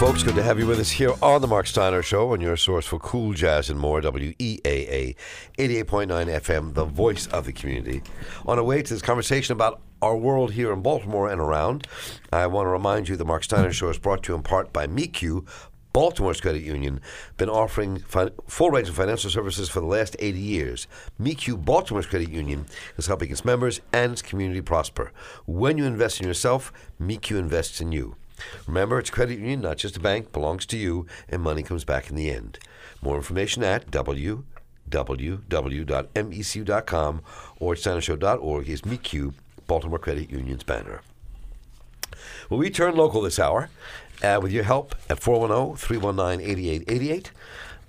folks. Good to have you with us here on the Mark Steiner Show, on your source for cool jazz and more. WEAA 88.9 FM, the voice of the community. On our way to this conversation about our world here in Baltimore and around, I want to remind you the Mark Steiner Show is brought to you in part by MECU, Baltimore's credit union, been offering full range of financial services for the last 80 years. MECU, Baltimore's credit union, is helping its members and its community prosper. When you invest in yourself, MECU invests in you. Remember, it's credit union, not just a bank, belongs to you, and money comes back in the end. More information at www.mecu.com or at is MECU, Baltimore Credit Union's banner. Well, we turn local this hour uh, with your help at 410 319 8888.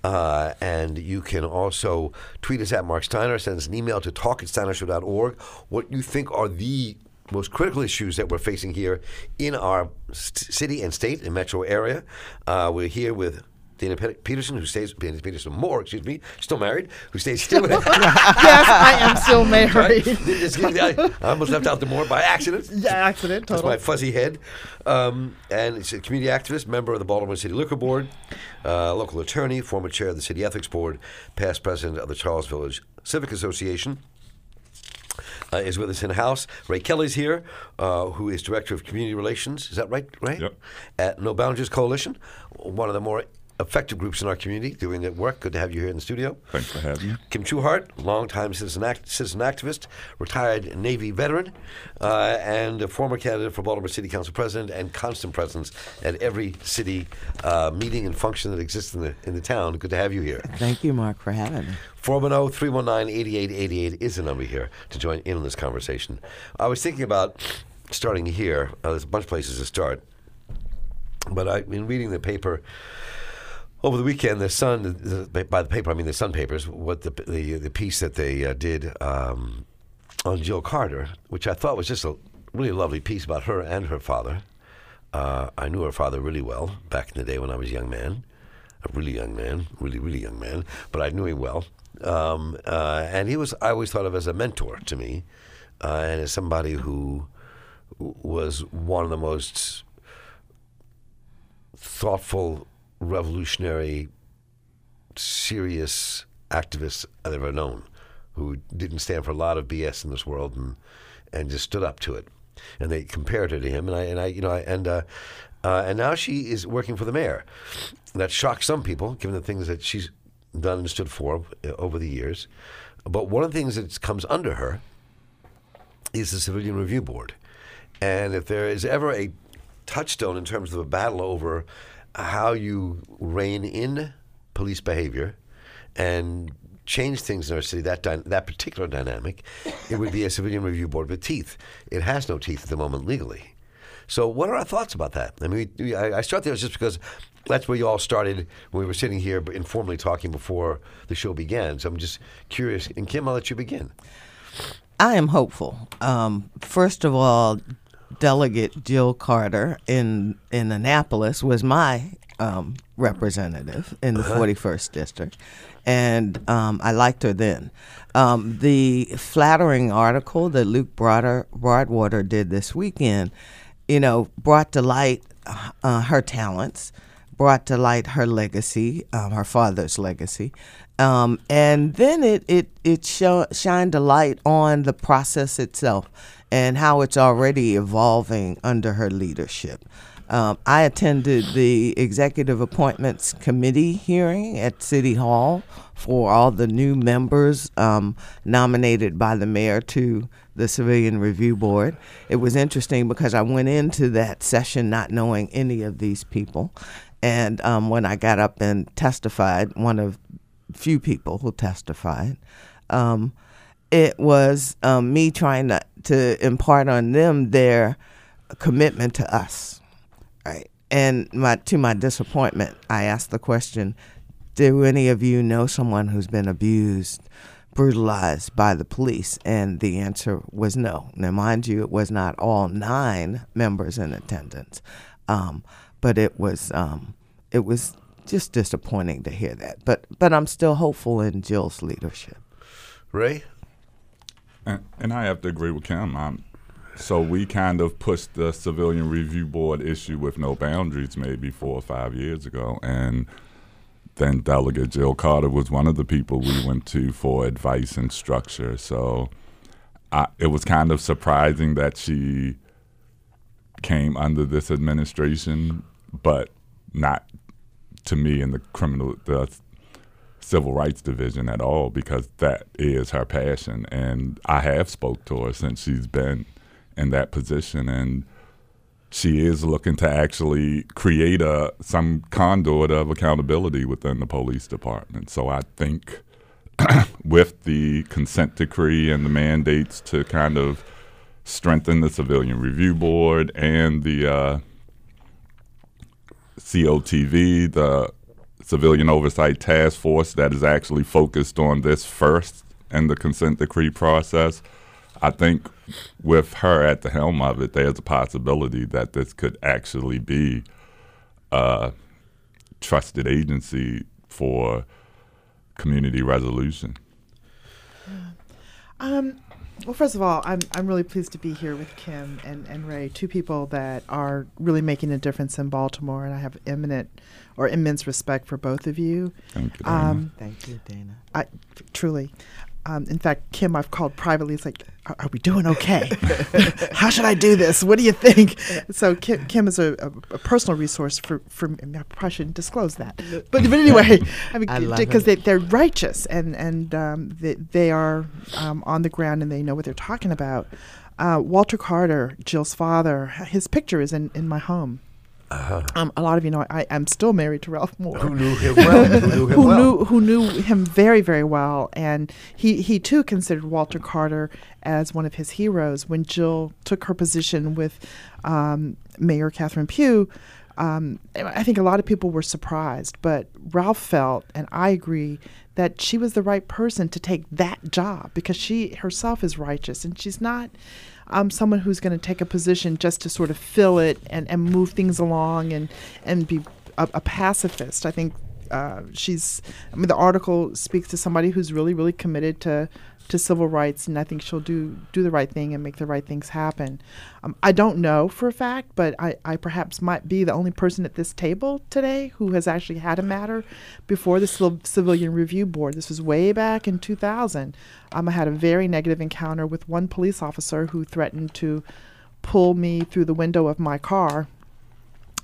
Uh, and you can also tweet us at Mark Steiner, send us an email to talk at steinershow.org. What you think are the most critical issues that we're facing here in our st- city and state and metro area. Uh, we're here with Dana Peterson, who stays, Dana Peterson Moore, excuse me, still married, who stays here. yes, I am still married. Right? I almost left out the Moore by accident. Yeah, accident, That's my fuzzy head. Um, and it's a community activist, member of the Baltimore City Liquor Board, uh, local attorney, former chair of the City Ethics Board, past president of the Charles Village Civic Association. Uh, is with us in house. Ray Kelly's here, uh, who is director of community relations. Is that right, Ray? Yep. At No Boundaries Coalition, one of the more effective groups in our community doing that work. Good to have you here in the studio. Thanks for having me. Kim Trueheart, longtime citizen, act, citizen activist, retired Navy veteran, uh, and a former candidate for Baltimore City Council president and constant presence at every city uh, meeting and function that exists in the, in the town. Good to have you here. Thank you, Mark, for having me. 410 319 8888 is the number here to join in on this conversation. I was thinking about starting here. Uh, there's a bunch of places to start. But I've been reading the paper over the weekend. The Sun, by the paper, I mean the Sun papers, what the the, the piece that they uh, did um, on Jill Carter, which I thought was just a really lovely piece about her and her father. Uh, I knew her father really well back in the day when I was a young man, a really young man, really, really young man, but I knew him well. Um, uh, and he was, I always thought of as a mentor to me, uh, and as somebody who was one of the most thoughtful, revolutionary, serious activists I've ever known, who didn't stand for a lot of BS in this world and and just stood up to it. And they compared her to him, and I and I you know I, and uh, uh, and now she is working for the mayor. That shocked some people, given the things that she's done and stood for uh, over the years. But one of the things that comes under her is the Civilian Review Board. And if there is ever a touchstone in terms of a battle over how you rein in police behavior and change things in our city, that dy- that particular dynamic, it would be a civilian review board with teeth. It has no teeth at the moment legally. So, what are our thoughts about that? I mean, we, I, I start there just because that's where you all started when we were sitting here informally talking before the show began. So, I'm just curious. And Kim, I'll let you begin. I am hopeful. Um, first of all, Delegate Jill Carter in in Annapolis was my um, representative in the 41st district, and um, I liked her then. Um, the flattering article that Luke Broader, Broadwater did this weekend, you know, brought to light uh, her talents, brought to light her legacy, um, her father's legacy, um, and then it it it show, shined a light on the process itself and how it's already evolving under her leadership. Um, I attended the Executive Appointments Committee hearing at City Hall for all the new members um, nominated by the mayor to the Civilian Review Board. It was interesting because I went into that session not knowing any of these people. And um, when I got up and testified, one of few people who testified, um, it was um, me trying to, to impart on them their commitment to us, right? And my, to my disappointment, I asked the question: Do any of you know someone who's been abused, brutalized by the police? And the answer was no. Now, mind you, it was not all nine members in attendance, um, but it was um, it was just disappointing to hear that. But but I'm still hopeful in Jill's leadership. Ray? And, and I have to agree with Kim. I'm, so we kind of pushed the civilian review board issue with no boundaries maybe four or five years ago, and then Delegate Jill Carter was one of the people we went to for advice and structure. So I, it was kind of surprising that she came under this administration, but not to me in the criminal the civil rights division at all because that is her passion and I have spoke to her since she's been in that position and she is looking to actually create a some conduit of accountability within the police department. So I think with the consent decree and the mandates to kind of strengthen the civilian review board and the uh, COTF, the Civilian Oversight Task Force, that is actually focused on this first in the consent decree process. I think with her at the helm of it, there's a possibility that this could actually be a trusted agency for community resolution. Um, well, first of all, I'm I'm really pleased to be here with Kim and, and Ray, two people that are really making a difference in Baltimore, and I have eminent or immense respect for both of you. Thank you. Dana. Um, Thank you, Dana. I truly. Um, in fact, Kim, I've called privately. It's like, are, are we doing okay? How should I do this? What do you think? So Kim, Kim is a, a, a personal resource for for me. I probably shouldn't disclose that, but but anyway, I mean, because they they're righteous and and um, they they are um, on the ground and they know what they're talking about. Uh, Walter Carter, Jill's father, his picture is in, in my home. Um, a lot of you know I, I'm still married to Ralph Moore Who knew him well? Who knew him who well? knew who knew him very very well, and he he too considered Walter Carter as one of his heroes. When Jill took her position with um, Mayor Catherine Pugh, um, I think a lot of people were surprised, but Ralph felt, and I agree, that she was the right person to take that job because she herself is righteous and she's not um, someone who's going to take a position just to sort of fill it and, and move things along and and be a, a pacifist. I think uh, she's. I mean, the article speaks to somebody who's really, really committed to to civil rights, and I think she'll do do the right thing and make the right things happen. Um, I don't know for a fact, but I, I perhaps might be the only person at this table today who has actually had a matter before the Civ- Civilian Review Board. This was way back in 2000. Um, I had a very negative encounter with one police officer who threatened to pull me through the window of my car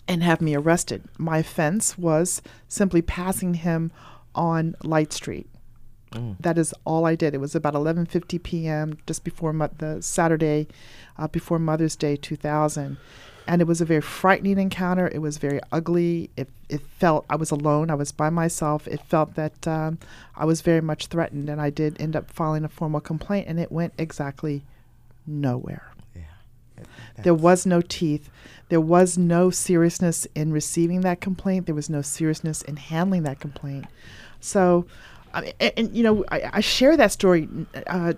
and have me arrested. My offense was simply passing him on Light Street. That is all I did. It was about 11:50 p.m. just before mo- the Saturday uh, before Mother's Day 2000, and it was a very frightening encounter. It was very ugly. It it felt I was alone. I was by myself. It felt that um, I was very much threatened, and I did end up filing a formal complaint, and it went exactly nowhere. There was no teeth. There was no seriousness in receiving that complaint. There was no seriousness in handling that complaint. So, And, and, you know, I, I share that story. Uh,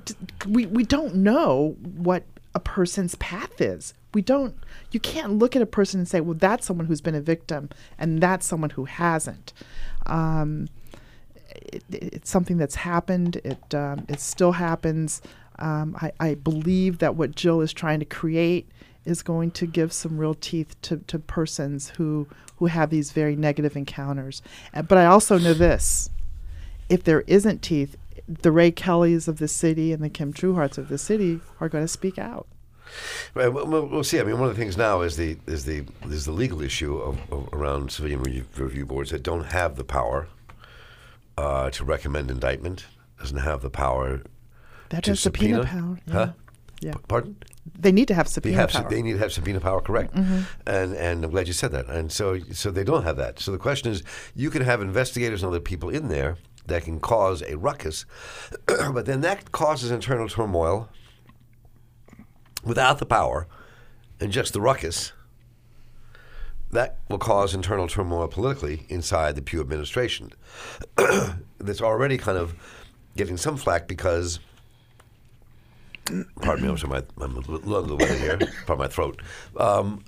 we we don't know what a person's path is. We don't. You can't look at a person and say, "Well, that's someone who's been a victim, and that's someone who hasn't." Um, it, it's something that's happened. It um, it still happens. Um, I, I believe that what Jill is trying to create is going to give some real teeth to, to persons who who have these very negative encounters. But I also know this: if there isn't teeth, the Ray Kellys of the city and the Kim Truehearts of the city are going to speak out. Right, well, we'll we'll see. I mean, one of the things now is the is the is the legal issue of, of around civilian review, boards that don't have the power uh, to recommend indictment, doesn't have the power That to has subpoena, subpoena, power. Yeah. huh? Yeah. P- Pardon? They need to have They subpoena have power. Mm-hmm. they need to have subpoena power, correct? And and I'm glad you said that. And so so they don't have that. So the question is, you can have investigators and other people in there that can cause a ruckus, but then that causes internal turmoil without the power and just the ruckus. That will cause internal turmoil politically inside the Pugh administration. That's already kind of getting some flack because pardon me, I'm sorry, my, I'm a little under the weather here, pardon my throat. Um,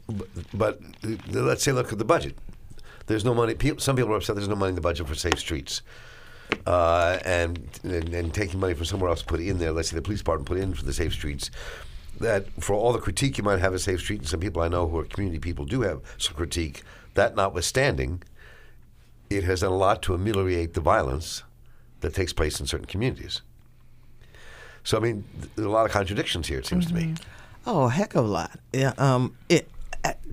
but uh, let's say, look at the budget. There's no money. People, some people are upset there's no money in the budget for safe streets. Uh, and, and and taking money from somewhere else to put in there, let's say the police department put in for the safe streets, that for all the critique you might have of Safe Street, and some people I know who are community people do have some critique, that notwithstanding, it has done a lot to ameliorate the violence that takes place in certain communities. So, I mean, th- there's a lot of contradictions here, it seems to me. Oh, a heck of a lot. Yeah. Um. It.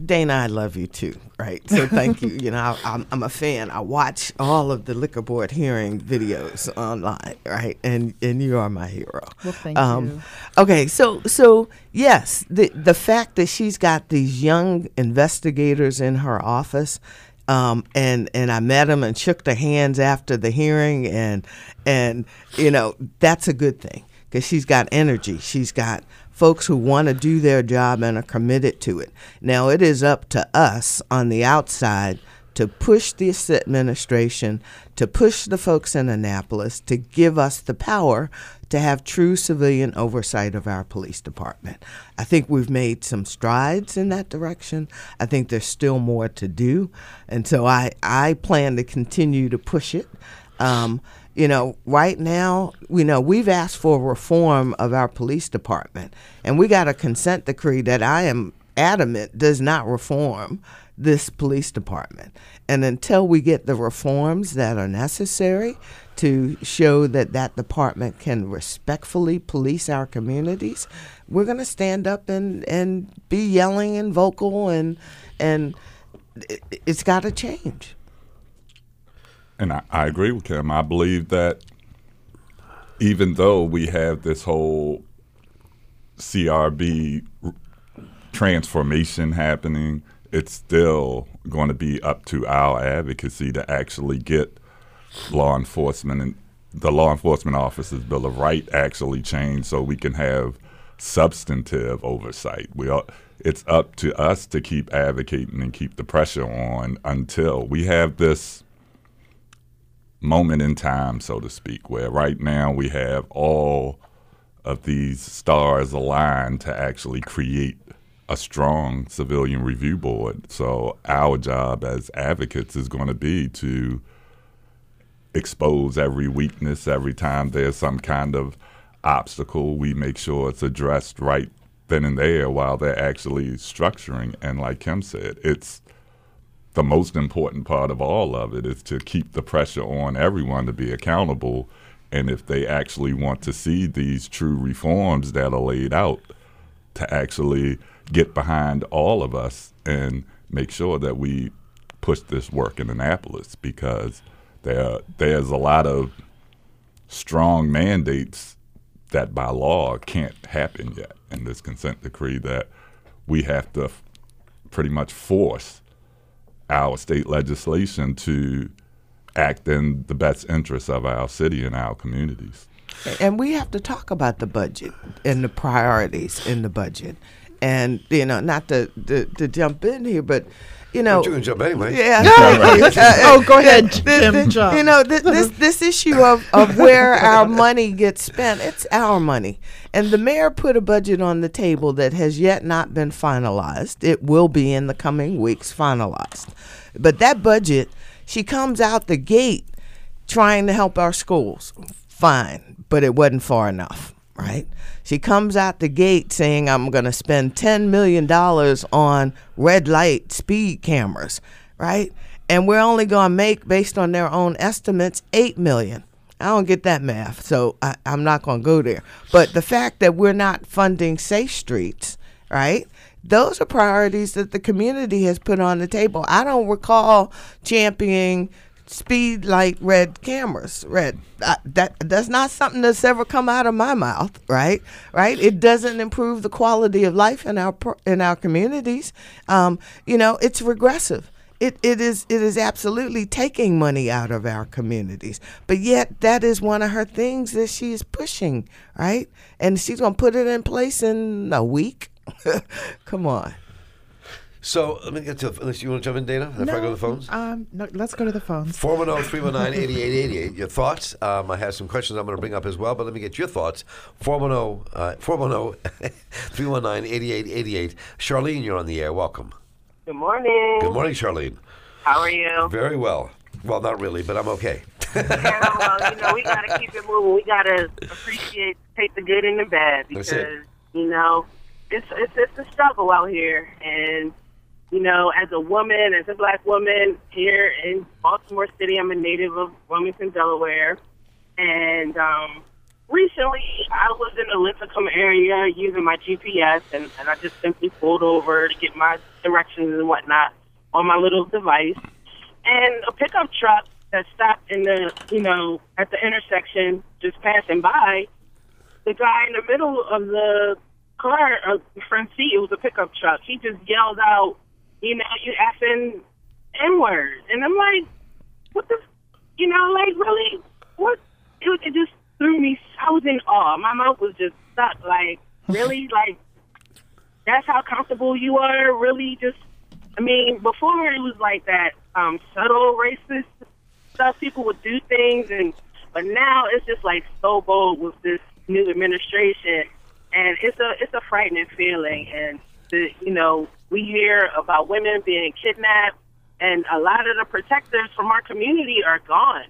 Dana, I love you too, right? So thank you. You know, I, I'm, I'm a fan. I watch all of the liquor board hearing videos online, right? And and you are my hero. Well, thank um, you. Okay, so so yes, the the fact that she's got these young investigators in her office, um, and and I met them and shook their hands after the hearing, and and you know that's a good thing because she's got energy. She's got folks who want to do their job and are committed to it. Now it is up to us on the outside to push this administration, to push the folks in Annapolis, to give us the power to have true civilian oversight of our police department. I think we've made some strides in that direction. I think there's still more to do. And so I, I plan to continue to push it. Um, you know, right now, you know, we've asked for reform of our police department, and we got a consent decree that I am adamant does not reform this police department. And until we get the reforms that are necessary to show that that department can respectfully police our communities, we're going to stand up and, and be yelling and vocal and and it, it's got to change. And I, I agree with him. I believe that even though we have this whole CRB transformation happening, it's still going to be up to our advocacy to actually get law enforcement and the law enforcement officers bill of right actually changed so we can have substantive oversight. We are, it's up to us to keep advocating and keep the pressure on until we have this moment in time, so to speak, where right now we have all of these stars aligned to actually create a strong civilian review board. So our job as advocates is going to be to expose every weakness every time there's some kind of obstacle. We make sure it's addressed right then and there while they're actually structuring. And like Kim said, it's the most important part of all of it is to keep the pressure on everyone to be accountable. And if they actually want to see these true reforms that are laid out, to actually get behind all of us and make sure that we push this work in Annapolis because there there's a lot of strong mandates that by law can't happen yet in this consent decree that we have to f- pretty much force our state legislation to act in the best interests of our city and our communities. And we have to talk about the budget and the priorities in the budget. And, you know, not to, to, to jump in here, but, you know. But you can jump anyway. Yeah. Uh, oh, go ahead, Th- Jim, th- jump. You know, th- this this issue of, of where our money gets spent, it's our money. And the mayor put a budget on the table that has yet not been finalized. It will be in the coming weeks finalized. But that budget, she comes out the gate trying to help our schools. Fine, but it wasn't far enough, right? She comes out the gate saying, I'm going to spend $10 million on red light speed cameras, right? And we're only going to make, based on their own estimates, 8 million. I don't get that math, so I, I'm not going to go there. But the fact that we're not funding safe streets, right? Those are priorities that the community has put on the table. I don't recall championing speed light red cameras. Red I, that that's not something that's ever come out of my mouth, right? Right? It doesn't improve the quality of life in our in our communities. Um, you know, it's regressive. It, it is it is absolutely taking money out of our communities, but yet that is one of her things that she is pushing, right? And she's gonna put it in place in a week. Come on. So let me get to. Unless you want to jump in, Dana, if I go to the phones. Um, no, let's go to the phones. 410 319 8888. Your thoughts? Um, I have some questions I'm going to bring up as well, but let me get your thoughts. 410 uh, 410 319 8888. Charlene, you're on the air. Welcome. Good morning. Good morning, Charlene. How are you? Very well. Well, not really, but I'm okay. yeah, well, you know, we got to keep it moving. We got to appreciate, take the good and the bad because, you know, it's it's it's a struggle out here, and you know, as a woman, as a black woman here in Baltimore City, I'm a native of Wilmington, Delaware, and um, recently I was in the Linthicum area using my GPS, and, and I just simply pulled over to get my directions and whatnot on my little device, and a pickup truck that stopped in the you know at the intersection, just passing by. The guy in the middle of the car, uh, front seat, it was a pickup truck. He just yelled out, you know, you effing N word. And I'm like, what the, f- you know, like, really? What? It, it just threw me, I was in awe. My mouth was just stuck. Like, really? like, that's how comfortable you are? Really? Just, I mean, before it was like that um, subtle racist stuff. People would do things, and but now it's just like so bold with this new administration, and it's a it's a frightening feeling. And you know we hear about women being kidnapped, and a lot of the protectors from our community are gone.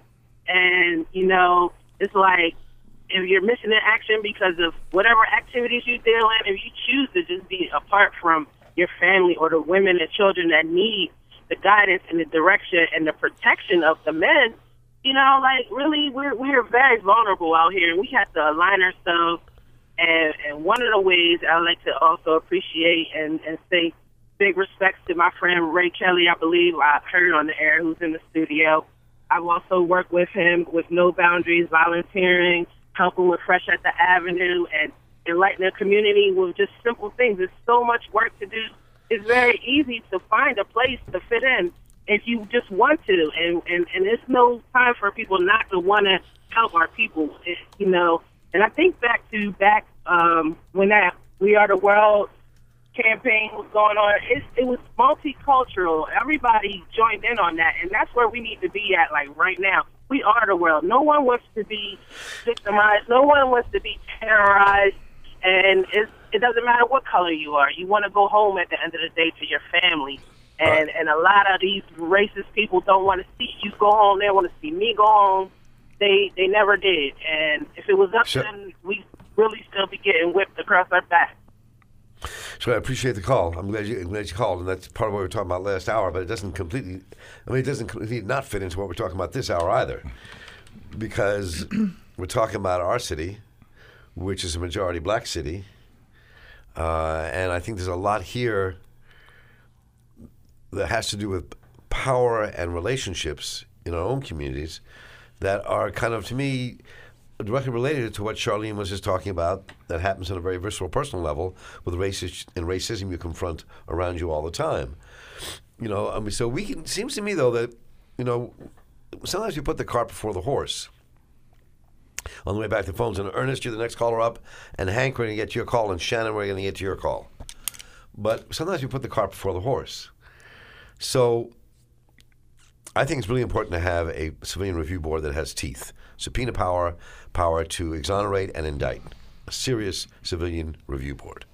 And you know it's like if you're missing in action because of whatever activities you deal in, if you choose to just be apart from your family or the women and children that need the guidance and the direction and the protection of the men, you know, like really, we're we're very vulnerable out here, and we have to align ourselves. And and one of the ways I like to also appreciate and and say big respects to my friend Ray Kelly. I believe I heard on the air who's in the studio. I've also worked with him with No Boundaries, volunteering, helping with Fresh at the Avenue, and enlightening the community with just simple things. There's so much work to do. It's very easy to find a place to fit in if you just want to, and and and it's no time for people not to want to help our people. It, you know, and I think back to back um, when that We Are the World campaign was going on. It, it was multicultural. Everybody joined in on that, and that's where we need to be at. Like right now, we are the world. No one wants to be victimized. No one wants to be terrorized, and it's, it doesn't matter what color you are. You want to go home at the end of the day to your family. And and a lot of these racist people don't want to see you go home. They want to see me go home. They they never did. And if it was up Sure. to them, we really still be getting whipped across our back. So I appreciate the call. I'm glad you I'm glad you called, and that's part of what we were talking about last hour. But it doesn't completely. I mean, it doesn't completely not fit into what we're talking about this hour either, because we're talking about our city, which is a majority black city, uh, and I think there's a lot here that has to do with power and relationships in our own communities that are kind of, to me, directly related to what Charlene was just talking about. That happens on a very visceral, personal level with racist and racism you confront around you all the time. You know, I mean, so we can. Seems to me though that you know sometimes we put the cart before the horse. On the way back to the phones, and Ernest, you're the next caller up, and Hank, we're going to get to your call, and Shannon, we're going to get to your call. But sometimes we put the cart before the horse. So I think it's really important to have a civilian review board that has teeth, subpoena power, power to exonerate and indict, a serious civilian review board,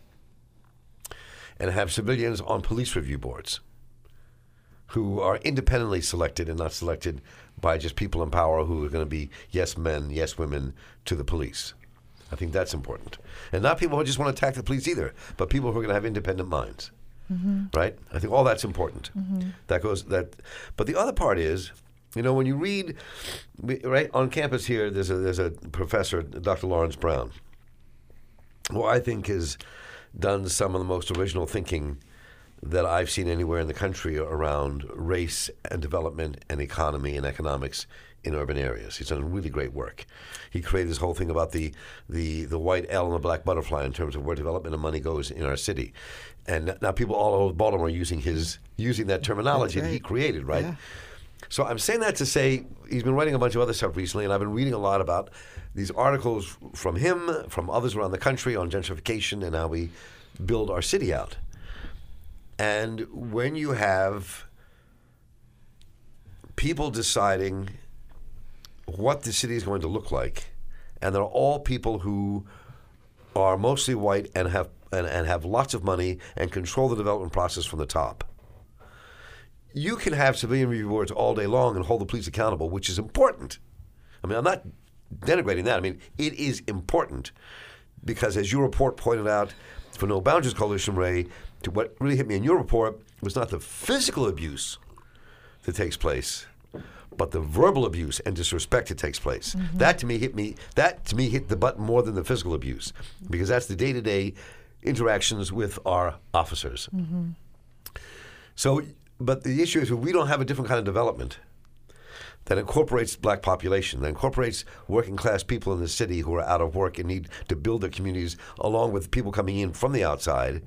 and have civilians on police review boards who are independently selected and not selected by just people in power who are going to be yes men, yes women to the police. I think that's important, and not people who just want to attack the police either, but people who are going to have independent minds Mm-hmm. right? I think all that's important. Mm-hmm. That goes that, but the other part is, you know, when you read, right on campus here, there's a there's a professor, Dr. Lawrence Brown, who I think has done some of the most original thinking that I've seen anywhere in the country around race and development and economy and economics in urban areas. He's done really great work. He created this whole thing about the, the, the white L and the black butterfly in terms of where development and money goes in our city. And now people all over Baltimore are using his using that terminology that he created, right? Yeah. So I'm saying that to say he's been writing a bunch of other stuff recently, and I've been reading a lot about these articles from him, from others around the country on gentrification and how we build our city out. And when you have people deciding what the city is going to look like, and they're all people who are mostly white and have and, and have lots of money and control the development process from the top you can have civilian review boards all day long and hold the police accountable, which is important. I mean, I'm not denigrating that. I mean, it is important because, as your report pointed out, for No Boundaries Coalition, Ray, to what really hit me in your report was not the physical abuse that takes place, but the verbal abuse and disrespect that takes place. Mm-hmm. That to me hit me. That to me hit the button more than the physical abuse, because that's the day-to-day interactions with our officers. Mm-hmm. So, but the issue is we don't have a different kind of development that incorporates black population, that incorporates working class people in the city who are out of work and need to build their communities along with people coming in from the outside,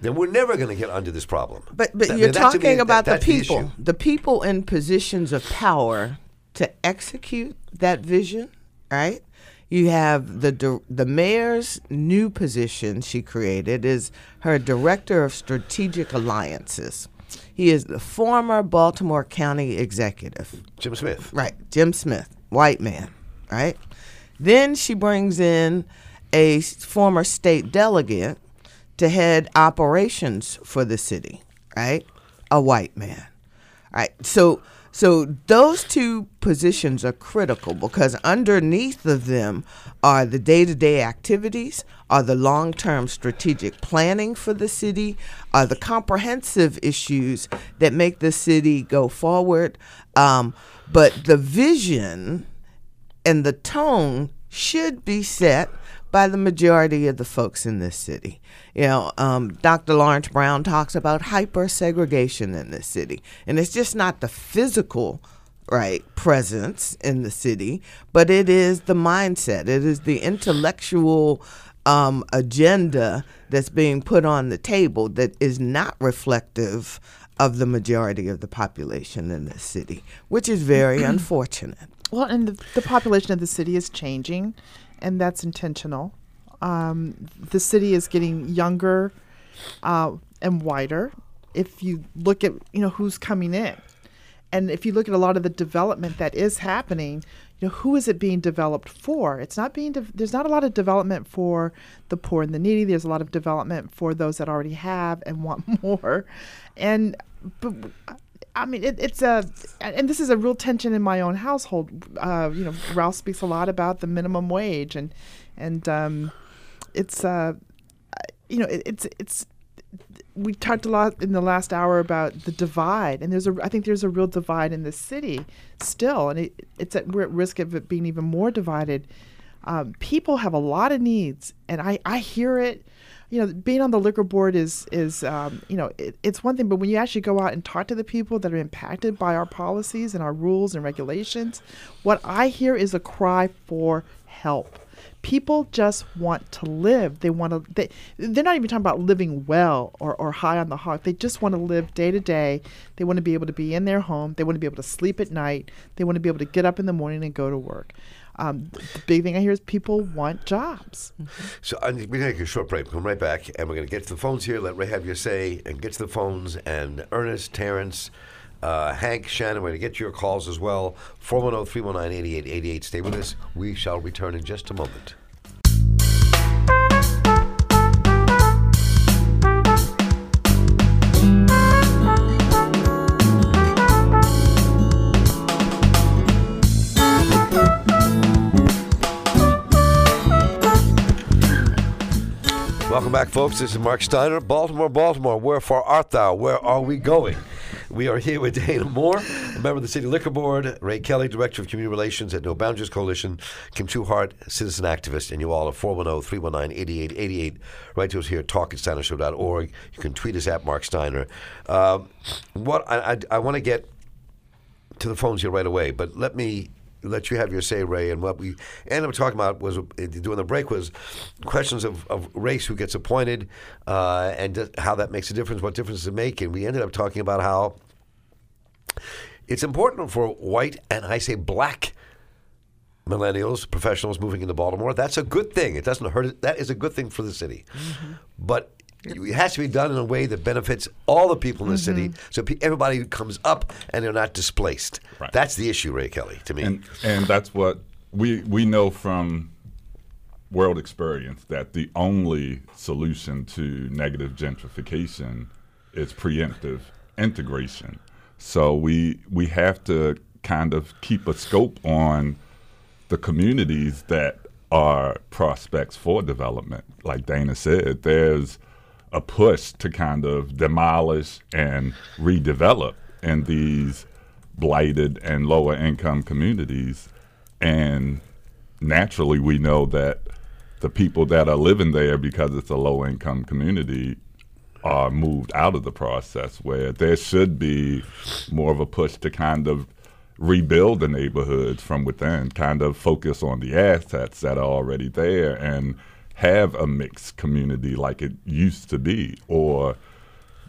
then we're never going to get under this problem. But but That- you're to me- talking that- about the people, issue. the, people in positions of power to execute that vision, right? You have the the mayor's new position she created is her director of strategic alliances. He is the former Baltimore County executive. Jim Smith. Right, Jim Smith, white man, right? Then she brings in a former state delegate to head operations for the city, right? A white man. Right. So so those two positions are critical because underneath of them are the day-to-day activities, are the long-term strategic planning for the city, are the comprehensive issues that make the city go forward. Um, but the vision and the tone should be set by the majority of the folks in this city. You know, um, Dr. Lawrence Brown talks about hyper segregation in this city, and it's just not the physical right presence in the city, but it is the mindset. It is the intellectual um, agenda that's being put on the table that is not reflective of the majority of the population in this city, which is very unfortunate. Well, and the, the population of the city is changing, and that's intentional. Um, the city is getting younger uh, and wider. If you look at you know who's coming in, and if you look at a lot of the development that is happening, you know who is it being developed for? It's not being. De- there's not a lot of development for the poor and the needy. There's a lot of development for those that already have and want more, and but I mean, it, it's a, and this is a real tension in my own household. Uh, you know, Ralph speaks a lot about the minimum wage, and and um, it's, uh, you know, it, it's it's. We talked a lot in the last hour about the divide, and there's a. I think there's a real divide in the city still, and it, it's at we're at risk of it being even more divided. Um, people have a lot of needs, and I I hear it you know, being on the liquor board is is um, you know it, it's one thing, but when you actually go out and talk to the people that are impacted by our policies and our rules and regulations, what I hear is a cry for help. People just want to live. They want to. They, they're not even talking about living well or, or high on the hog. They just want to live day to day. They want to be able to be in their home. They want to be able to sleep at night. They want to be able to get up in the morning and go to work. Um, the big thing I hear is people want jobs. So I we're going to take a short break. Come right back, and we're going to get to the phones here. Let Ray have your say, and get to the phones. And Ernest, Terrence, uh, Hank, Shannon, we're going to get your calls as well. 410-319-8888. Stay with us. We shall return in just a moment. Welcome back, folks. This is Mark Steiner. Baltimore, Baltimore. Wherefore art thou? Where are we going? We are here with Dana Moore, member of the City Liquor Board, Ray Kelly, Director of Community Relations at No Boundaries Coalition, Kim Trueheart, citizen activist, and you all at 410 319 8888. Write to us here at talk at. You can tweet us at Mark Steiner. Um, what I, I, I want to get to the phones here right away, but let me let you have your say, Ray. And what we ended up talking about was uh, during the break was questions of, of race, who gets appointed, uh, and how that makes a difference, what difference does it make? And we ended up talking about how it's important for white and I say black millennials, professionals moving into Baltimore. That's a good thing. It doesn't hurt. it. That is a good thing for the city, but. It has to be done in a way that benefits all the people in the city, mm-hmm. so everybody comes up and they're not displaced. Right. That's the issue, Ray Kelly, to me. and and that's what we we know from world experience that the only solution to negative gentrification is preemptive integration. So we we have to kind of keep a scope on the communities that are prospects for development. Like Dana said, there's a push to kind of demolish and redevelop in these blighted and lower income communities. And naturally, we know that the people that are living there, because it's a low income community, are moved out of the process where there should be more of a push to kind of rebuild the neighborhoods from within, kind of focus on the assets that are already there and have a mixed community like it used to be, or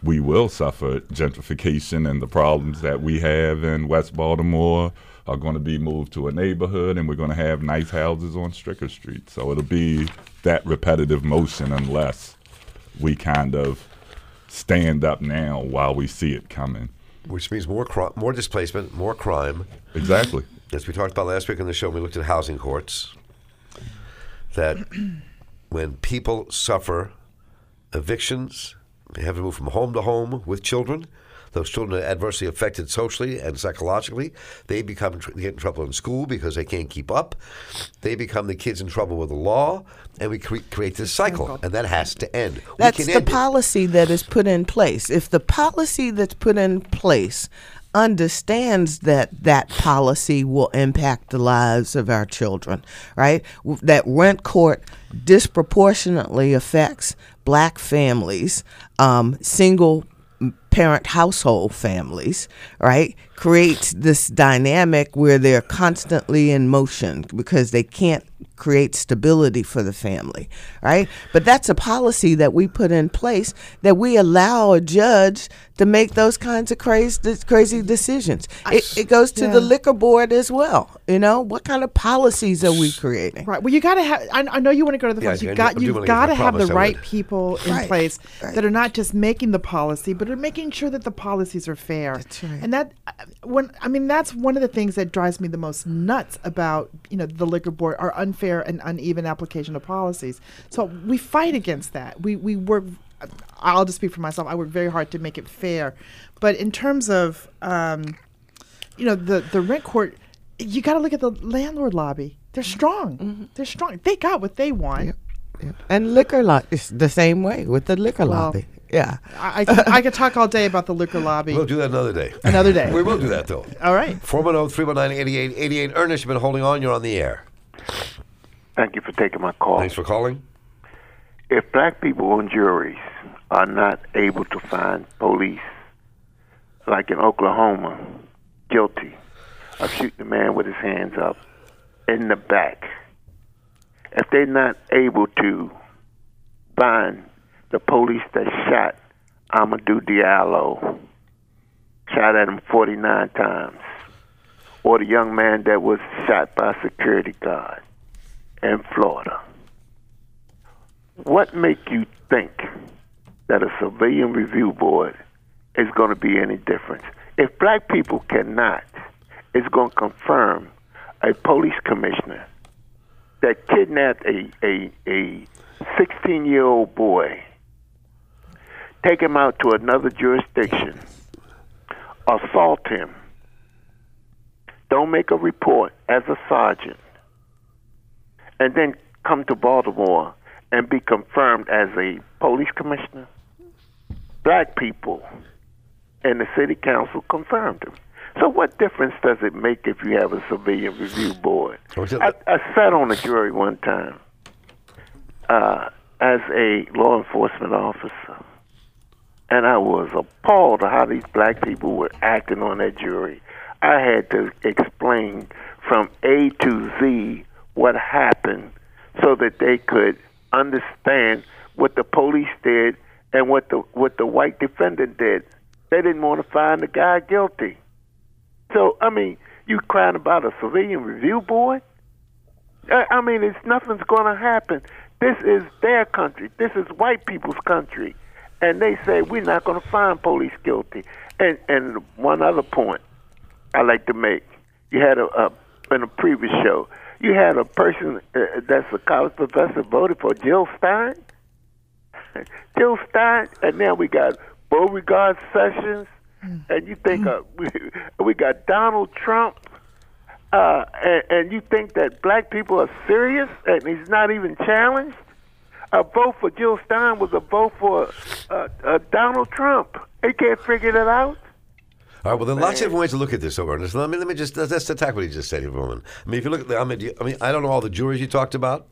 we will suffer gentrification and the problems that we have in West Baltimore are going to be moved to a neighborhood and we're going to have nice houses on Stricker Street. So it'll be that repetitive motion unless we kind of stand up now while we see it coming. Which means more cri- more displacement, more crime. Exactly. As we talked about last week on the show, we looked at housing courts. That when people suffer evictions, they have to move from home to home with children. Those children are adversely affected socially and psychologically. They become they get in trouble in school because they can't keep up. They become the kids in trouble with the law, and we cre- create this oh, cycle, and that has to end. That's the end it. policy that is put in place. If the policy that's put in place understands that that policy will impact the lives of our children, right? That rent court disproportionately affects black families, um, single parent household families, right? Creates this dynamic where they're constantly in motion because they can't create stability for the family, right? But that's a policy that we put in place that we allow a judge to make those kinds of crazy crazy decisions. It, it goes to the liquor board as well. You know, what kind of policies are we creating? Right. Well, you got to have. I, I know you want to go to the Yeah, phones. I You do- got. I do You've wanna get to got to have the right people in Right, place right. that are not just making the policy, but are making sure that the policies are fair. That's right. And that, uh, when I mean, that's one of the things that drives me the most nuts about you know the liquor board, our unfair and uneven application of policies. So we fight against that. We we work. I'll just speak for myself. I work very hard to make it fair, but in terms of um, you know the the rent court you got to look at the landlord lobby they're strong they're strong they got what they want And liquor lot is the same way with the liquor Well, lobby. Yeah. I, I, could- I could talk all day about the liquor lobby We'll do that another day. another day we will do that though. all right 410 319 8888. Ernest, you've been holding on. You're on the air. Thank you for taking my call. Thanks for calling. If black people on juries are not able to find police, like in Oklahoma, guilty of shooting a man with his hands up in the back, if they're not able to find the police that shot Amadou Diallo, shot at him 49 times, or the young man that was shot by a security guard in Florida, what make you think that a civilian review board is going to be any different? If black people cannot, it's going to confirm a police commissioner that kidnapped a a a 16 year old boy, take him out to another jurisdiction, assault him, don't make a report as a sergeant, and then come to Baltimore and be confirmed as a police commissioner. Black people and the city council confirmed him. So what difference does it make if you have a civilian review board? I, I sat on a jury one time uh, as a law enforcement officer, and I was appalled at how these black people were acting on that jury. I had to explain from A to Z what happened so that they could understand what the police did and what the what the white defendant did. They didn't want to find the guy guilty. So I mean, you crying about a civilian review board? I I mean, it's nothing's going to happen. This is their country. This is white people's country, and they say we're not going to find police guilty. And and one other point I like to make: you had a, a in a previous show, you had a person uh, that's a college professor voted for Jill Stein. Jill Stein, and now we got Beauregard Sessions, and you think uh, we, we got Donald Trump. uh, and, and you think that black people are serious and he's not even challenged? A vote for Jill Stein was a vote for uh, uh, Donald Trump. They can't figure that out. All right. Well, there are lots of different ways to look at this, over. Let me let me just let's attack what he just said here for a moment. I mean, if you look at the Ahmed, I mean, I don't know all the juries you talked about.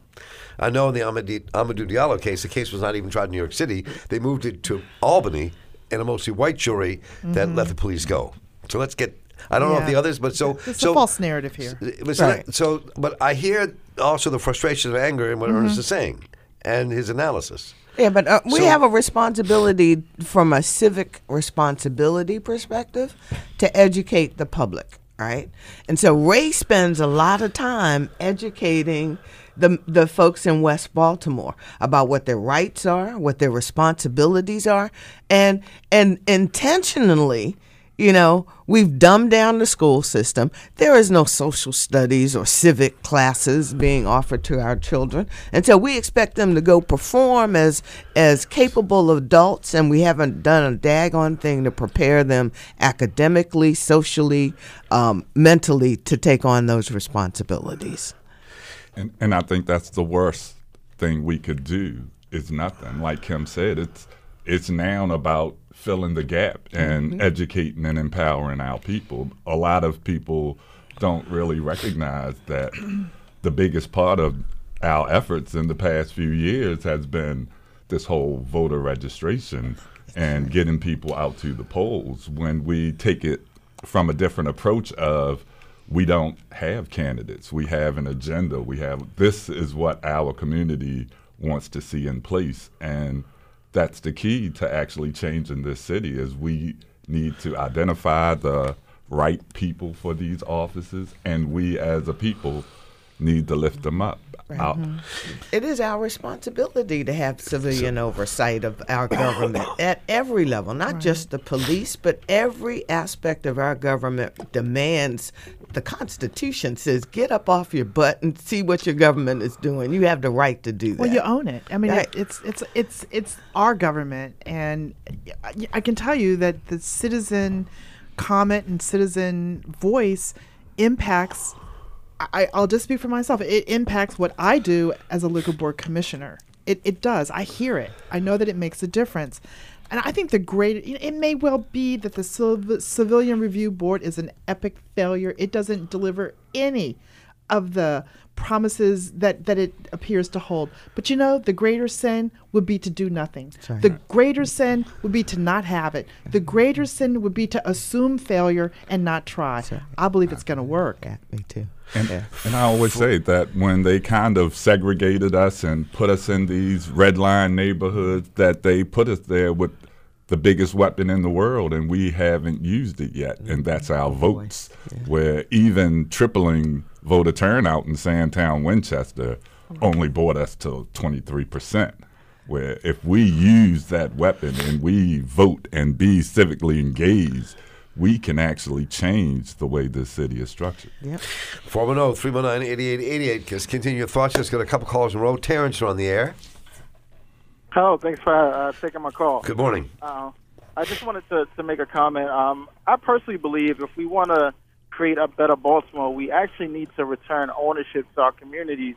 I know in the Amadou, Diallo case, the case was not even tried in New York City. They moved it to Albany, and a mostly white jury that let the police go. So let's get. I don't know if Mm-hmm. The others, but so It's so a false narrative here. Right. so, but I hear also the frustration and anger in what Ernest is saying and his analysis. Yeah, but uh, we So- have a responsibility from a civic responsibility perspective to educate the public, right? And so Ray spends a lot of time educating the the folks in West Baltimore about what their rights are, what their responsibilities are, and and intentionally you know, we've dumbed down the school system. There is no social studies or civic classes being offered to our children. And so we expect them to go perform as as capable adults and we haven't done a daggone thing to prepare them academically, socially, um, mentally to take on those responsibilities. And, and I think that's the worst thing we could do is nothing. Like Kim said, it's it's now about filling the gap and mm-hmm. educating and empowering our people. A lot of people don't really recognize that the biggest part of our efforts in the past few years has been this whole voter registration and getting people out to the polls when we take it from a different approach of we don't have candidates. We have an agenda. We have this is what our community wants to see in place, and that's the key to actually changing this city. Is we need to identify the right people for these offices, and we as a people need to lift them up. Out- mm-hmm. It is our responsibility to have civilian oversight of our government at every level, not just the police, but every aspect of our government demands. The Constitution says, "Get up off your butt and see what your government is doing." You have the right to do that. Well, you own it. I mean, Right. it, it's it's it's it's our government, and I, I can tell you that the citizen comment and citizen voice impacts. I, I'll just speak for myself. It impacts what I do as a liquor board commissioner. It it does. I hear it. I know that it makes a difference. And I think the great, it may well be that the Civ- Civilian Review Board is an epic failure. It doesn't deliver any of the promises that, that it appears to hold. But you know, the greater sin would be to do nothing. right. The greater sin would be to not have it. The greater sin would be to assume failure and not try. I believe it's going to work. Yeah, me too. And, Yeah. and I always say that when they kind of segregated us and put us in these red line neighborhoods, that they put us there with the biggest weapon in the world, and we haven't used it yet, and mm-hmm. that's our votes. Where even tripling voter turnout in Sandtown, Winchester, only brought us to 23 percent. Where if we use that weapon and we vote and be civically engaged, we can actually change the way this city is structured. Yep. 410 319 8888. Just continue your thoughts. Just got a couple callers in a row. Terrence, you're on the air. Hello, thanks for uh, taking my call. Good morning. Uh, I just wanted to, to make a comment. Um, I personally believe if we want to create a better Baltimore, we actually need to return ownership to our communities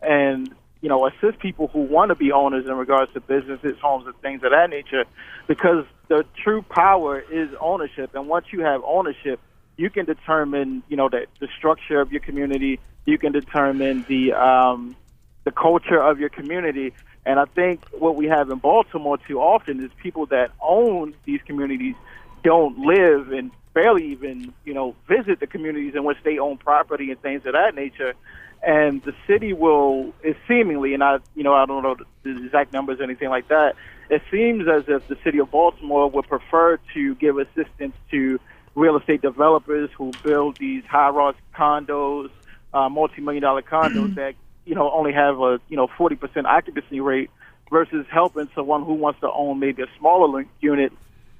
and you know assist people who want to be owners in regards to businesses, homes, and things of that nature. Because the true power is ownership, and once you have ownership, you can determine you know the, the structure of your community. You can determine the um, the culture of your community. And I think what we have in Baltimore too often is people that own these communities don't live and barely even, you know, visit the communities in which they own property and things of that nature. And the city will, is seemingly, and I, you know, I don't know the exact numbers or anything like that. It seems as if the city of Baltimore would prefer to give assistance to real estate developers who build these high-rise condos, uh, multi-million dollar condos that you know only have a you know 40% occupancy rate versus helping someone who wants to own maybe a smaller unit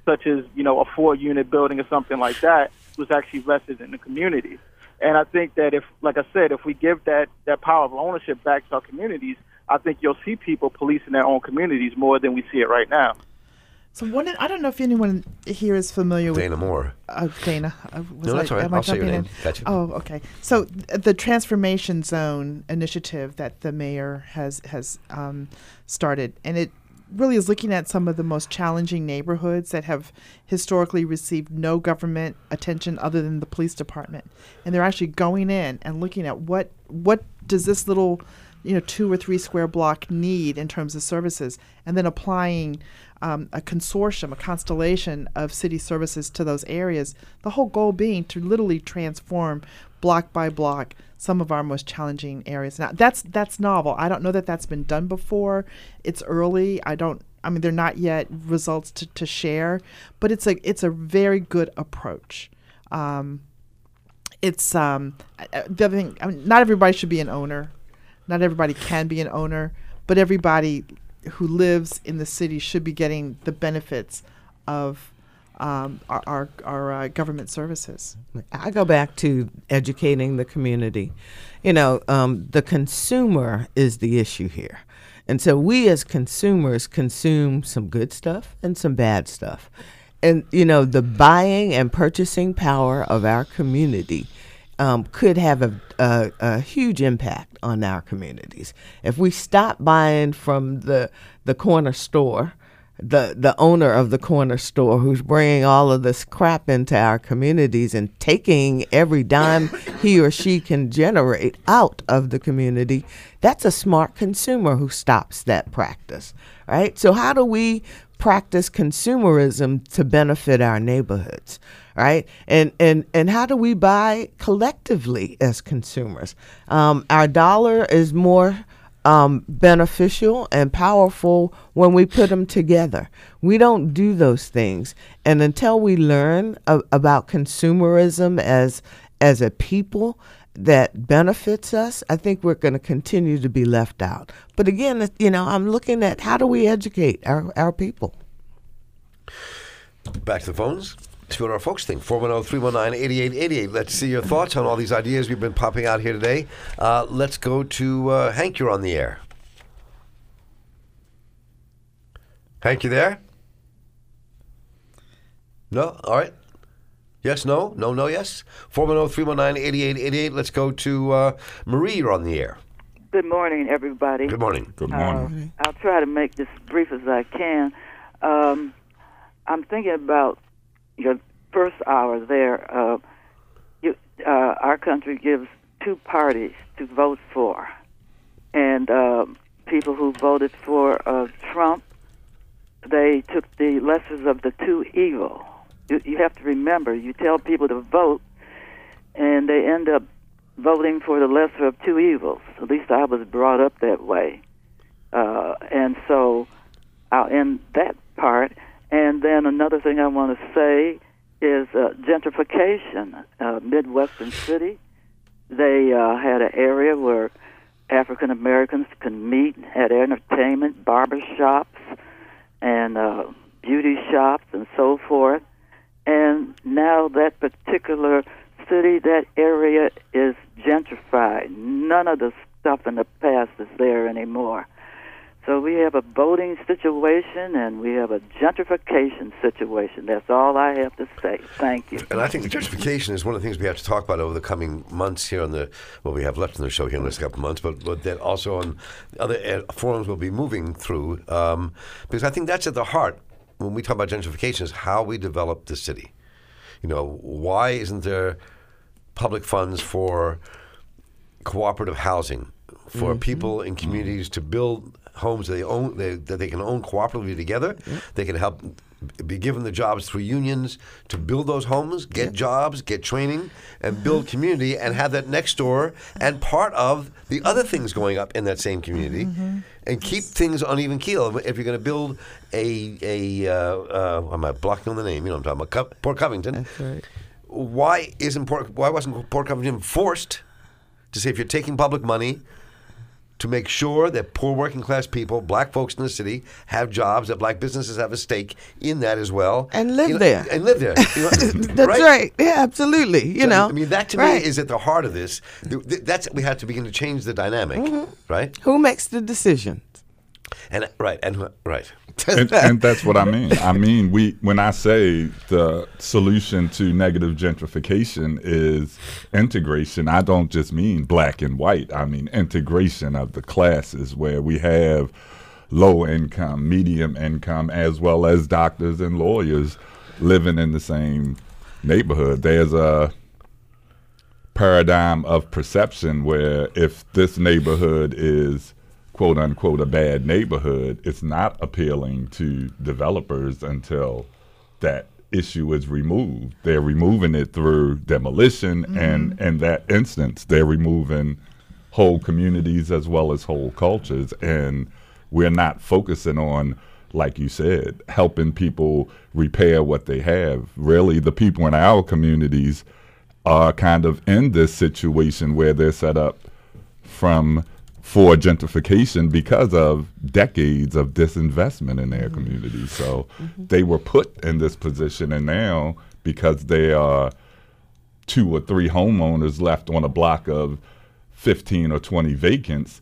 such as you know a four unit building or something like that was actually vested in the community and i think that if like i said if we give that that power of ownership back to our communities i think you'll see people policing their own communities more than we see it right now So one, I don't know if anyone here is familiar with Dana Moore. Uh, Dana. Uh, was No, that's I, all right. I I'll say your name. in? Gotcha. Oh, okay. So th- the transformation zone initiative that the mayor has has um, started, and it really is looking at some of the most challenging neighborhoods that have historically received no government attention other than the police department, and they're actually going in and looking at what what does this little you know two or three square block need in terms of services, and then applying um, a consortium, a constellation of city services to those areas. The whole goal being to literally transform block by block some of our most challenging areas. Now that's that's novel. I don't know that that's been done before. It's early. I don't. I mean, they're not yet results to, to share, but it's a it's a very good approach. Um, it's um, the other thing. I mean, not everybody should be an owner. Not everybody can be an owner, but everybody who lives in the city should be getting the benefits of um, our our, our uh, government services. I go back to educating the community. You know, um, the consumer is the issue here. And so we as consumers consume some good stuff and some bad stuff. And, you know, the buying and purchasing power of our community um, could have a, a, a huge impact on our communities. If we stop buying from the, the corner store, the the owner of the corner store who's bringing all of this crap into our communities and taking every dime he or she can generate out of the community that's a smart consumer who stops that practice right so how do we practice consumerism to benefit our neighborhoods right? And and and how do we buy collectively as consumers? Um, our dollar is more um, beneficial and powerful when we put them together. We don't do those things, and until we learn a- about consumerism as as a people that benefits us, I think we're going to continue to be left out. But again, you know, I'm looking at how do we educate our, our people. Back to the phones. Let's our folks thing. 410 319 8888. Let's see your thoughts on all these ideas we've been popping out here today. Uh, let's go to uh, Hank. You're on the air. Hank, you there? No? All right. Yes, no? No, no, yes? 410 319 8888. Let's go to uh, Marie. You're on the air. Good morning, everybody. Good morning. Good Uh, morning. I'll try to make this brief as I can. Um, I'm thinking about your first hour there. Uh, you, uh, our country gives two parties to vote for, and uh, people who voted for uh, Trump, they took the lessons of the two evil. You, have to remember, you tell people to vote, and they end up voting for the lesser of two evils. At least I was brought up that way. Uh, and so I'll end that part. And then another thing I want to say is uh, gentrification. Uh, Midwestern City, they uh, had an area where African Americans could meet, had entertainment, barber shops, and uh, beauty shops, and so forth. And now that particular city, that area is gentrified. None of the stuff in the past is there anymore. So we have a voting situation and we have a gentrification situation. That's all I have to say. Thank you. And I think the gentrification is one of the things we have to talk about over the coming months here on the what we have left in the show here in the next couple of months, but, but that also on other uh, forums we'll be moving through um, because I think that's at the heart when we talk about gentrification is how we develop the city. You know, why isn't there public funds for cooperative housing for mm-hmm. people in communities to build homes that they own they, that they can own cooperatively together. They can help be given the jobs through unions to build those homes, get jobs, get training, and build community, and have that next door and part of the other things going up in that same community, and keep things on even keel. If you're going to build a a uh, uh, am I blocking on the name? You know what I'm talking about Co- Port Covington. That's right. Why isn't Port, why wasn't Port Covington forced to say if you're taking public money to make sure that poor working class people, black folks in the city, have jobs, that black businesses have a stake in that as well, And live You know, there. and live there. You know, That's right. Yeah, absolutely. You So, know, I mean, that to right. me is at the heart of this. Th- th- That's we have to begin to change the dynamic, Mm-hmm. right? who makes the decisions. And right, and right. and, and that's what I mean. I mean, we when I say the solution to negative gentrification is integration, I don't just mean black and white. I mean integration of the classes where we have low income, medium income, as well as doctors and lawyers living in the same neighborhood. There's a paradigm of perception where if this neighborhood is quote unquote a bad neighborhood, it's not appealing to developers until that issue is removed. They're removing it through demolition mm-hmm. and in that instance. They're removing whole communities as well as whole cultures. And we're not focusing on like you said helping people repair what they have. Really the people in our communities are kind of in this situation where they're set up from for gentrification because of decades of disinvestment in their communities. So mm-hmm. they were put in this position, and now because they are two or three homeowners left on a block of 15 or 20 vacants,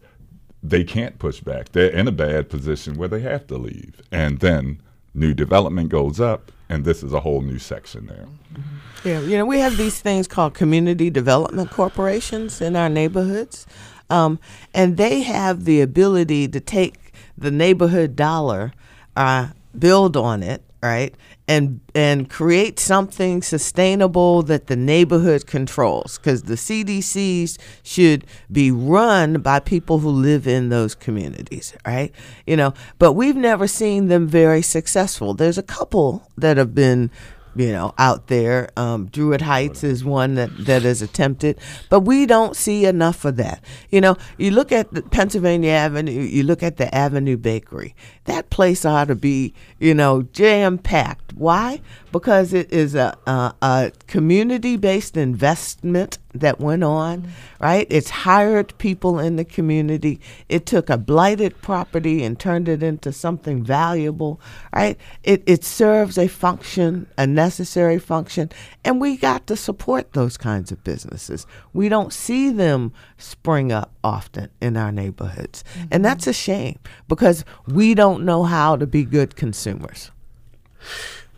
they can't push back. They're in a bad position where they have to leave. And then new development goes up, and this is a whole new section there. Mm-hmm. Yeah, you know, we have these things called community development corporations in our neighborhoods, um, and they have the ability to take the neighborhood dollar, uh, build on it, right, and and create something sustainable that the neighborhood controls. Because the CDCs should be run by people who live in those communities, right? You know, but we've never seen them very successful. There's a couple that have been you know, out there. Um, Druid Heights is one that, that is attempted, but we don't see enough of that. You know, you look at the Pennsylvania Avenue, you look at the Avenue Bakery. That place ought to be, you know, jam packed. Why? Because it is a, a, a community based investment that went on, right? It's hired people in the community. It took a blighted property and turned it into something valuable, right? It, it serves a function, a necessary function, and we got to support those kinds of businesses. We don't see them spring up often in our neighborhoods. And that's a shame because we don't know how to be good consumers.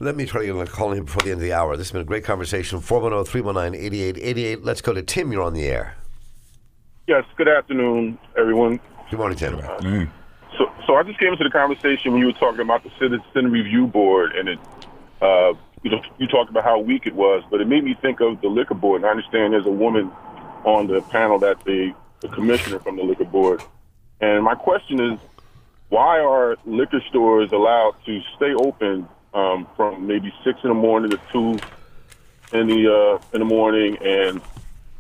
Let me try to call him before the end of the hour. This has been a great conversation. 410 319 8888. Let's go to Tim. You're on the air. Yes, good afternoon, everyone. Good morning, Tim. Mm. So, so I just came into the conversation when you were talking about the Citizen Review Board, and it, uh, you know, you talked about how weak it was, but it made me think of the Liquor Board. And I understand there's a woman on the panel that the, the commissioner from the Liquor Board. And my question is, why are liquor stores allowed to stay open um, from maybe six in the morning to two in the uh, in the morning, and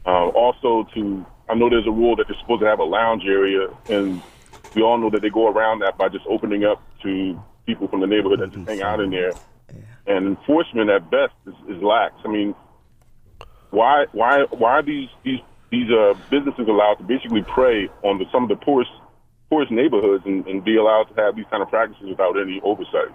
uh, also to I know there's a rule that they're supposed to have a lounge area, and we all know that they go around that by just opening up to people from the neighborhood that just hang out in there. And enforcement at best is, is lax. I mean, why why why are these these these uh, businesses allowed to basically prey on the, some of the poorest poorest neighborhoods and, and be allowed to have these kind of practices without any oversight?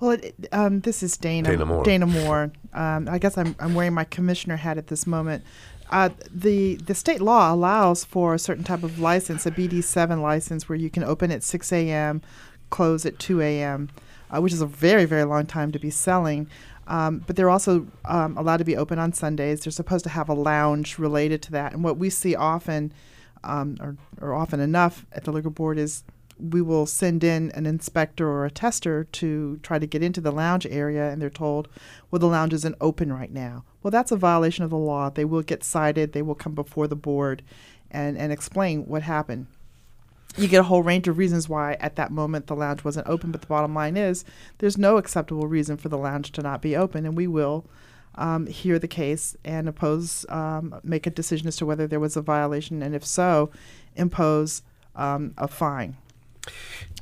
Well, it, um, this is Dana. Dana Moore. Dana Moore. Um, I guess I'm, I'm wearing my commissioner hat at this moment. Uh, the the state law allows for a certain type of license, a BD7 license, where you can open at 6 a.m., close at 2 a.m., uh, which is a very very long time to be selling. Um, but they're also um, allowed to be open on Sundays. They're supposed to have a lounge related to that. And what we see often, um, or, or often enough at the liquor board, is we will send in an inspector or a tester to try to get into the lounge area, and they're told, well, the lounge isn't open right now. Well, that's a violation of the law. They will get cited, they will come before the board and, and explain what happened. You get a whole range of reasons why at that moment the lounge wasn't open, but the bottom line is there's no acceptable reason for the lounge to not be open, and we will um, hear the case and oppose, um, make a decision as to whether there was a violation, and if so, impose um, a fine.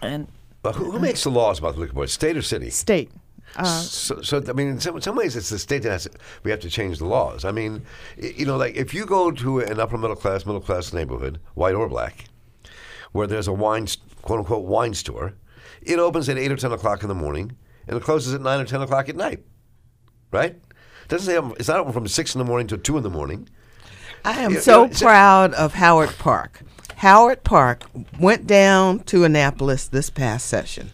And But who, who makes the laws about the liquor board? State or city? state. Uh, so, so I mean, in some, some ways, it's the state that has to, we have to change the laws. I mean, you know, like if you go to an upper middle class, middle class neighborhood, white or black, where there's a wine, quote unquote, wine store, it opens at eight or ten o'clock in the morning, and it closes at nine or ten o'clock at night, right? It doesn't say it's not open from six in the morning to two in the morning. I am Yeah, so yeah, so- proud of Howard Park. Howard Park went down to Annapolis this past session.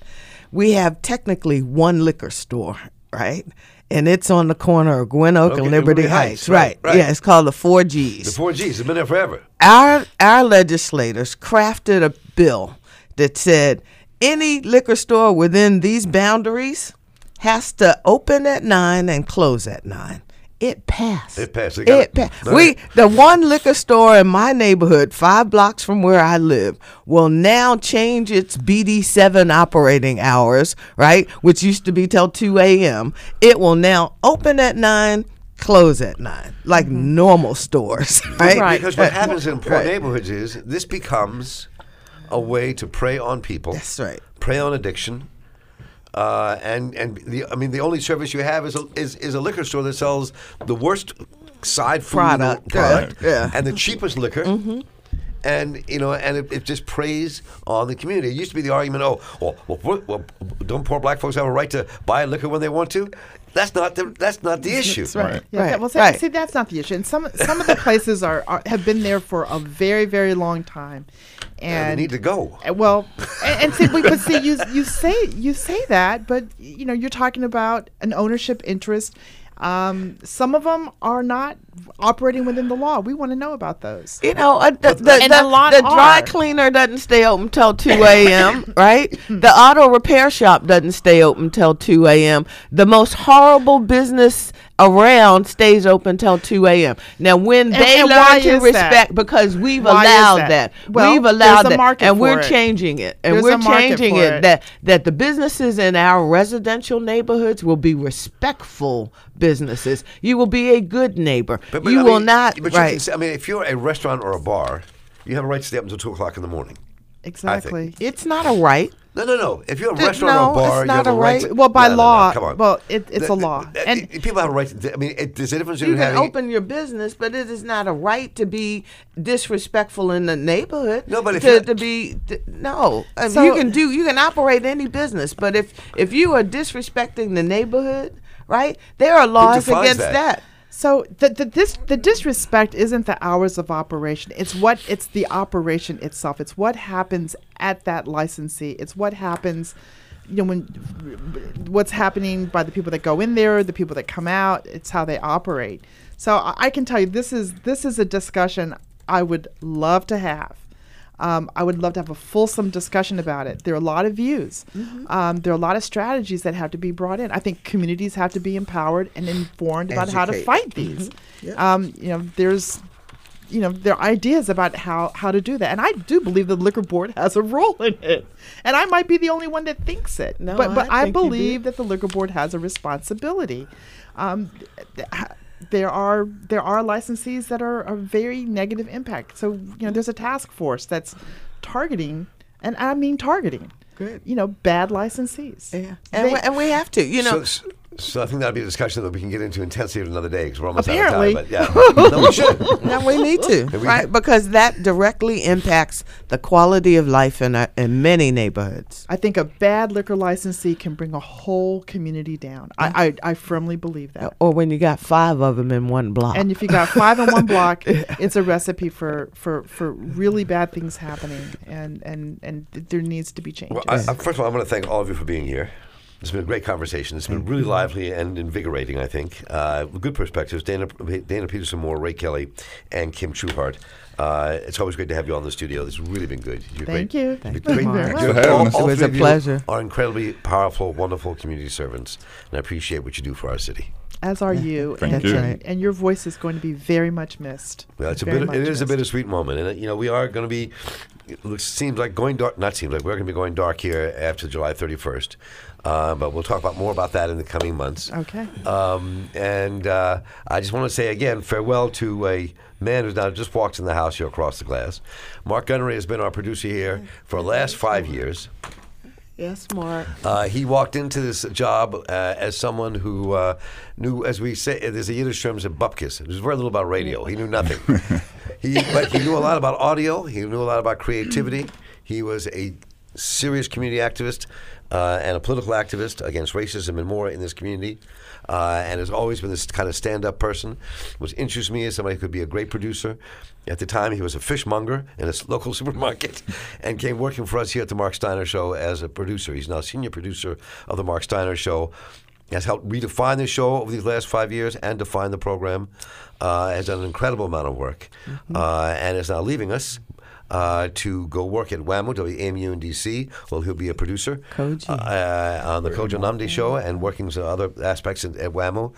We have technically one liquor store, right? And it's on the corner of Gwynn Oak Okay, and Liberty, Liberty Heights, Heights, right, right. Yeah, it's called the Four Gs The four G's have been there forever. our our legislators crafted a bill that said any liquor store within these boundaries has to open at nine and close at nine. It passed. It passed. It it. passed. We the one liquor store in my neighborhood, five blocks from where I live, will now change its BD seven operating hours, right, which used to be till two a.m. It will now open at nine, close at nine, like mm-hmm. normal stores, right? Right. Because what happens in poor Right. neighborhoods is this becomes a way to prey on people. That's right. Prey on addiction. Uh, and and the I mean the only service you have is a, is, is a liquor store that sells the worst side food Product, product yeah, yeah. and the cheapest liquor. And you know, and it, it just preys on the community. It used to be the argument, oh, well, well, well, well, don't poor black folks have a right to buy liquor when they want to? That's not the that's not the issue. That's right. Right. Yeah, Right, that- well, see, right. see, that's not the issue. And some some of the places are, are have been there for a very very long time, And and they need to go. Uh, Well, and, and see, but, but see, you you say you say that, but you know, you're talking about an ownership interest. Um, some of them are not operating within the law. We want to know about those. You know, uh, the, the, And the, lot the dry cleaner doesn't stay open till 2 a.m., right? The auto repair shop doesn't stay open till 2 a.m. The most horrible business around stays open till 2 a.m. Now, when And- they and learn to is that? respect, because we've Why allowed that? that. Well, we've allowed that. market and we're it. changing it. And There's we're changing it, it. that that the businesses in our residential neighborhoods will be respectful businesses. You will be a good neighbor. But, but you I will mean, not. But you right. can say, I mean, if you're a restaurant or a bar, you have a right to stay up until two o'clock in the morning. Exactly. It's not a right. No, no, no. If you're a restaurant no, or a bar, it's you not have a a right. right. To, Well, by No, no, no, law- come on. well, it- it's a law. Uh, and And- people have a right. To, I mean, it, there's a difference You can open your business, but it is not a right to be disrespectful in the neighborhood. No, but if to, to be t- no, So- you can do you can operate any business, but if if you are disrespecting the neighborhood, right? There are laws against that? that. So the, the this the disrespect isn't the hours of operation. It's what it's the operation itself. It's what happens at that licensee. It's what happens, you know, when what's happening by the people that go in there, the people that come out. It's how they operate. So I, I can tell you this is this is a discussion I would love to have. Um, I would love to have a fulsome discussion about it. There are a lot of views. Um, there are a lot of strategies that have to be brought in. I think communities have to be empowered and informed about how to fight these. Um, you know, there's, you know, there are ideas about how how to do that, and I do believe the liquor board has a role in it. And I might be the only one that thinks it. No, but but I I, think you do. believe that the liquor board has a responsibility. Um, th- ha- there are there are licensees that are a very negative impact. So you know, there's a task force that's targeting, and I mean targeting. Good. You know, bad licensees. Yeah, and, They- we, and we have to. You know, so, so I think that'll be a discussion that we can get into intensely another day because we're almost Apparently. out of time. But yeah, no, we should. No, we need to, we- right? Because that directly impacts the quality of life in, our, in many neighborhoods. I think a bad liquor licensee can bring a whole community down. I, I, I firmly believe that. Or when you got five of them in one block. And if you got five in one block, it's a recipe for, for, for really bad things happening, and and and there needs to be changes. Well, I, I, first of all, I want to thank all of you for being here. It's been a great conversation. It's been really lively and invigorating, I think. Uh, good perspectives. Dana, Dana Peterson Moore, Ray Kelly, and Kim Trueheart. Uh, it's always great to have you on the studio. This has really been good. You're Thank great. you. Thank great. you very much. You're- for having all- all It was a pleasure. Are incredibly powerful, wonderful community servants, and I appreciate what you do for our city. As are you, Thank and, you. and and your voice is going to be very much missed. Well, it's a Very bit. much It is a missed. bittersweet moment, and uh, you know we are going to be. It seems like going dark. Not seems like we're going to be going dark here after July thirty first, uh, but we'll talk about more about that in the coming months. Okay. Um, and uh, I just want to say again, farewell to a man who's now just walked in the house here across the glass. Mark Gunnery has been our producer here for the last five years. Yes, Mark. Uh, he walked into this job uh, as someone who uh, knew, as we say, there's a Yiddish term, a bupkis. There's very little about radio. He knew nothing. he, but he knew a lot about audio. He knew a lot about creativity. He was a serious community activist. uh, and a political activist against racism and more in this community. Uh, and has always been this kind of stand-up person. Was interested me as somebody who could be a great producer. At the time, he was a fishmonger in a local supermarket, and came working for us here at the Mark Steiner Show as a producer. He's now senior producer of the Mark Steiner Show. Has helped redefine the show over these last five years and define the program. Uh, has done an incredible amount of work, uh, and is now leaving us uh, to go work at WAMU, WAMU in DC. Well, he'll be a producer Kojo. uh, on the Kojo Nnamdi show and working some other aspects at, at WAMU.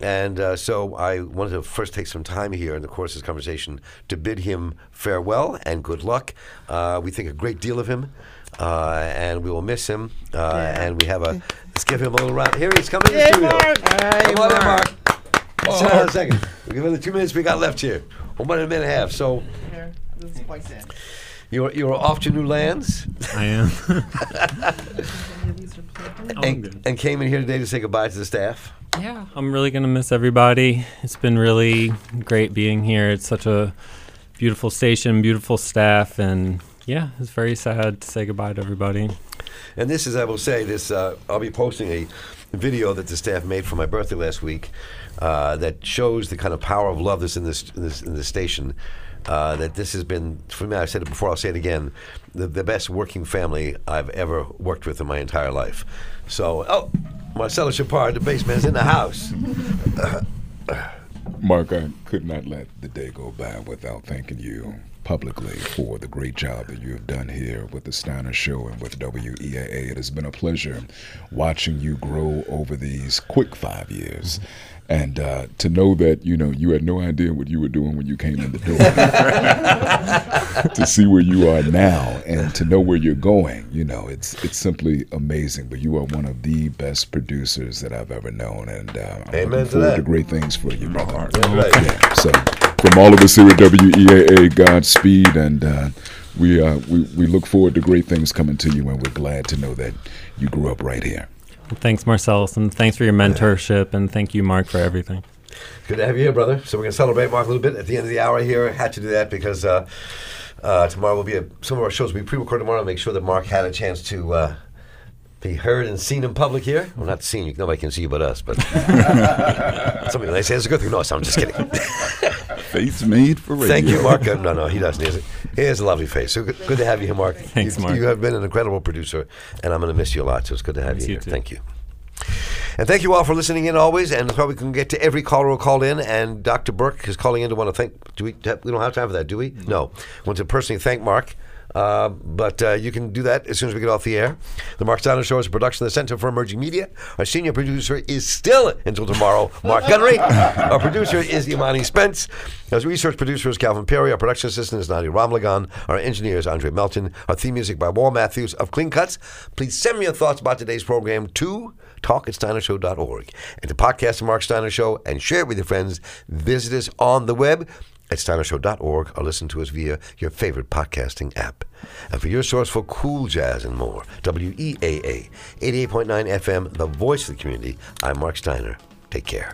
And uh, so I wanted to first take some time here in the course of this conversation to bid him farewell and good luck. Uh, we think a great deal of him, uh, and we will miss him. Uh, And we have a let's give him a little round. Here he's coming in the studio. Come on in, Mark. Sit down a second. We'll give him the two minutes we got left here. One minute, a minute and a half. So you're you're off to new lands. I am. and, and came in here today to say goodbye to the staff. yeah, I'm really gonna miss everybody. It's been really great being here. It's such a beautiful station, beautiful staff, and yeah, it's very sad to say goodbye to everybody. And this is, I will say, this. Uh, I'll be posting a video that the staff made for my birthday last week uh, that shows the kind of power of love that's in this in this, in this station. Uh, that this has been for me. I said it before. I'll say it again. The, the best working family I've ever worked with in my entire life. So, oh, Marcellus Shepard, the bassman, is in the house. Mark, I could not let the day go by without thanking you publicly for the great job that you have done here with the Steiner Show and with WEAA. It has been a pleasure watching you grow over these quick five years. And uh, to know that, you know, you had no idea what you were doing when you came in the door. to see where you are now and to know where you're going, you know, it's it's simply amazing. But you are one of the best producers that I've ever known, and uh, I'm Amen looking to forward that. to great things for you, brother. right. Yeah, so, from all of us here at WEAA, Godspeed, and uh, we, uh, we we look forward to great things coming to you, and we're glad to know that you grew up right here. Well, thanks, Marcellus, and thanks for your mentorship, and thank you, Mark, for everything. Good to have you here, brother. So we're going to celebrate Mark a little bit at the end of the hour here. Had to do that because uh, uh, tomorrow will be a, some of our shows will be pre-recorded tomorrow to make sure that Mark had a chance to uh, be heard and seen in public here. Well, not seen. Nobody can see you but us. But something they say it's a good thing. No, I'm just kidding. Face made for radio. Thank you, Mark. No, no, he doesn't. He has, a, he has a lovely face. So good, good to have you here, Mark. Thanks, you, Mark. You have been an incredible producer, and I'm going to miss you a lot. So it's good to have Miss you you here. too. Thank you. And thank you all for listening in always. And probably we can get to every caller who called in. And Dr. Burke is calling in to want to thank. Do we? We don't have time for that, do we? Mm-hmm. No. Want to personally thank Mark. Uh, but uh, you can do that as soon as we get off the air. The Mark Steiner Show is a production of the Center for Emerging Media. Our senior producer is still until tomorrow, Mark Gunnery. Our producer is Imani Spence. Our research producer is Calvin Perry. Our production assistant is Nadia Ramlagan. Our engineer is Andre Melton. Our theme music by Wall Matthews of Clean Cuts. Please send me your thoughts about today's program to talk at steinershow.org. And to podcast the Mark Steiner Show and share it with your friends, visit us on the web at steinershow.org or listen to us via your favorite podcasting app. And for your source for cool jazz and more, WEAA 88.9 FM, the voice of the community, I'm Mark Steiner. Take care.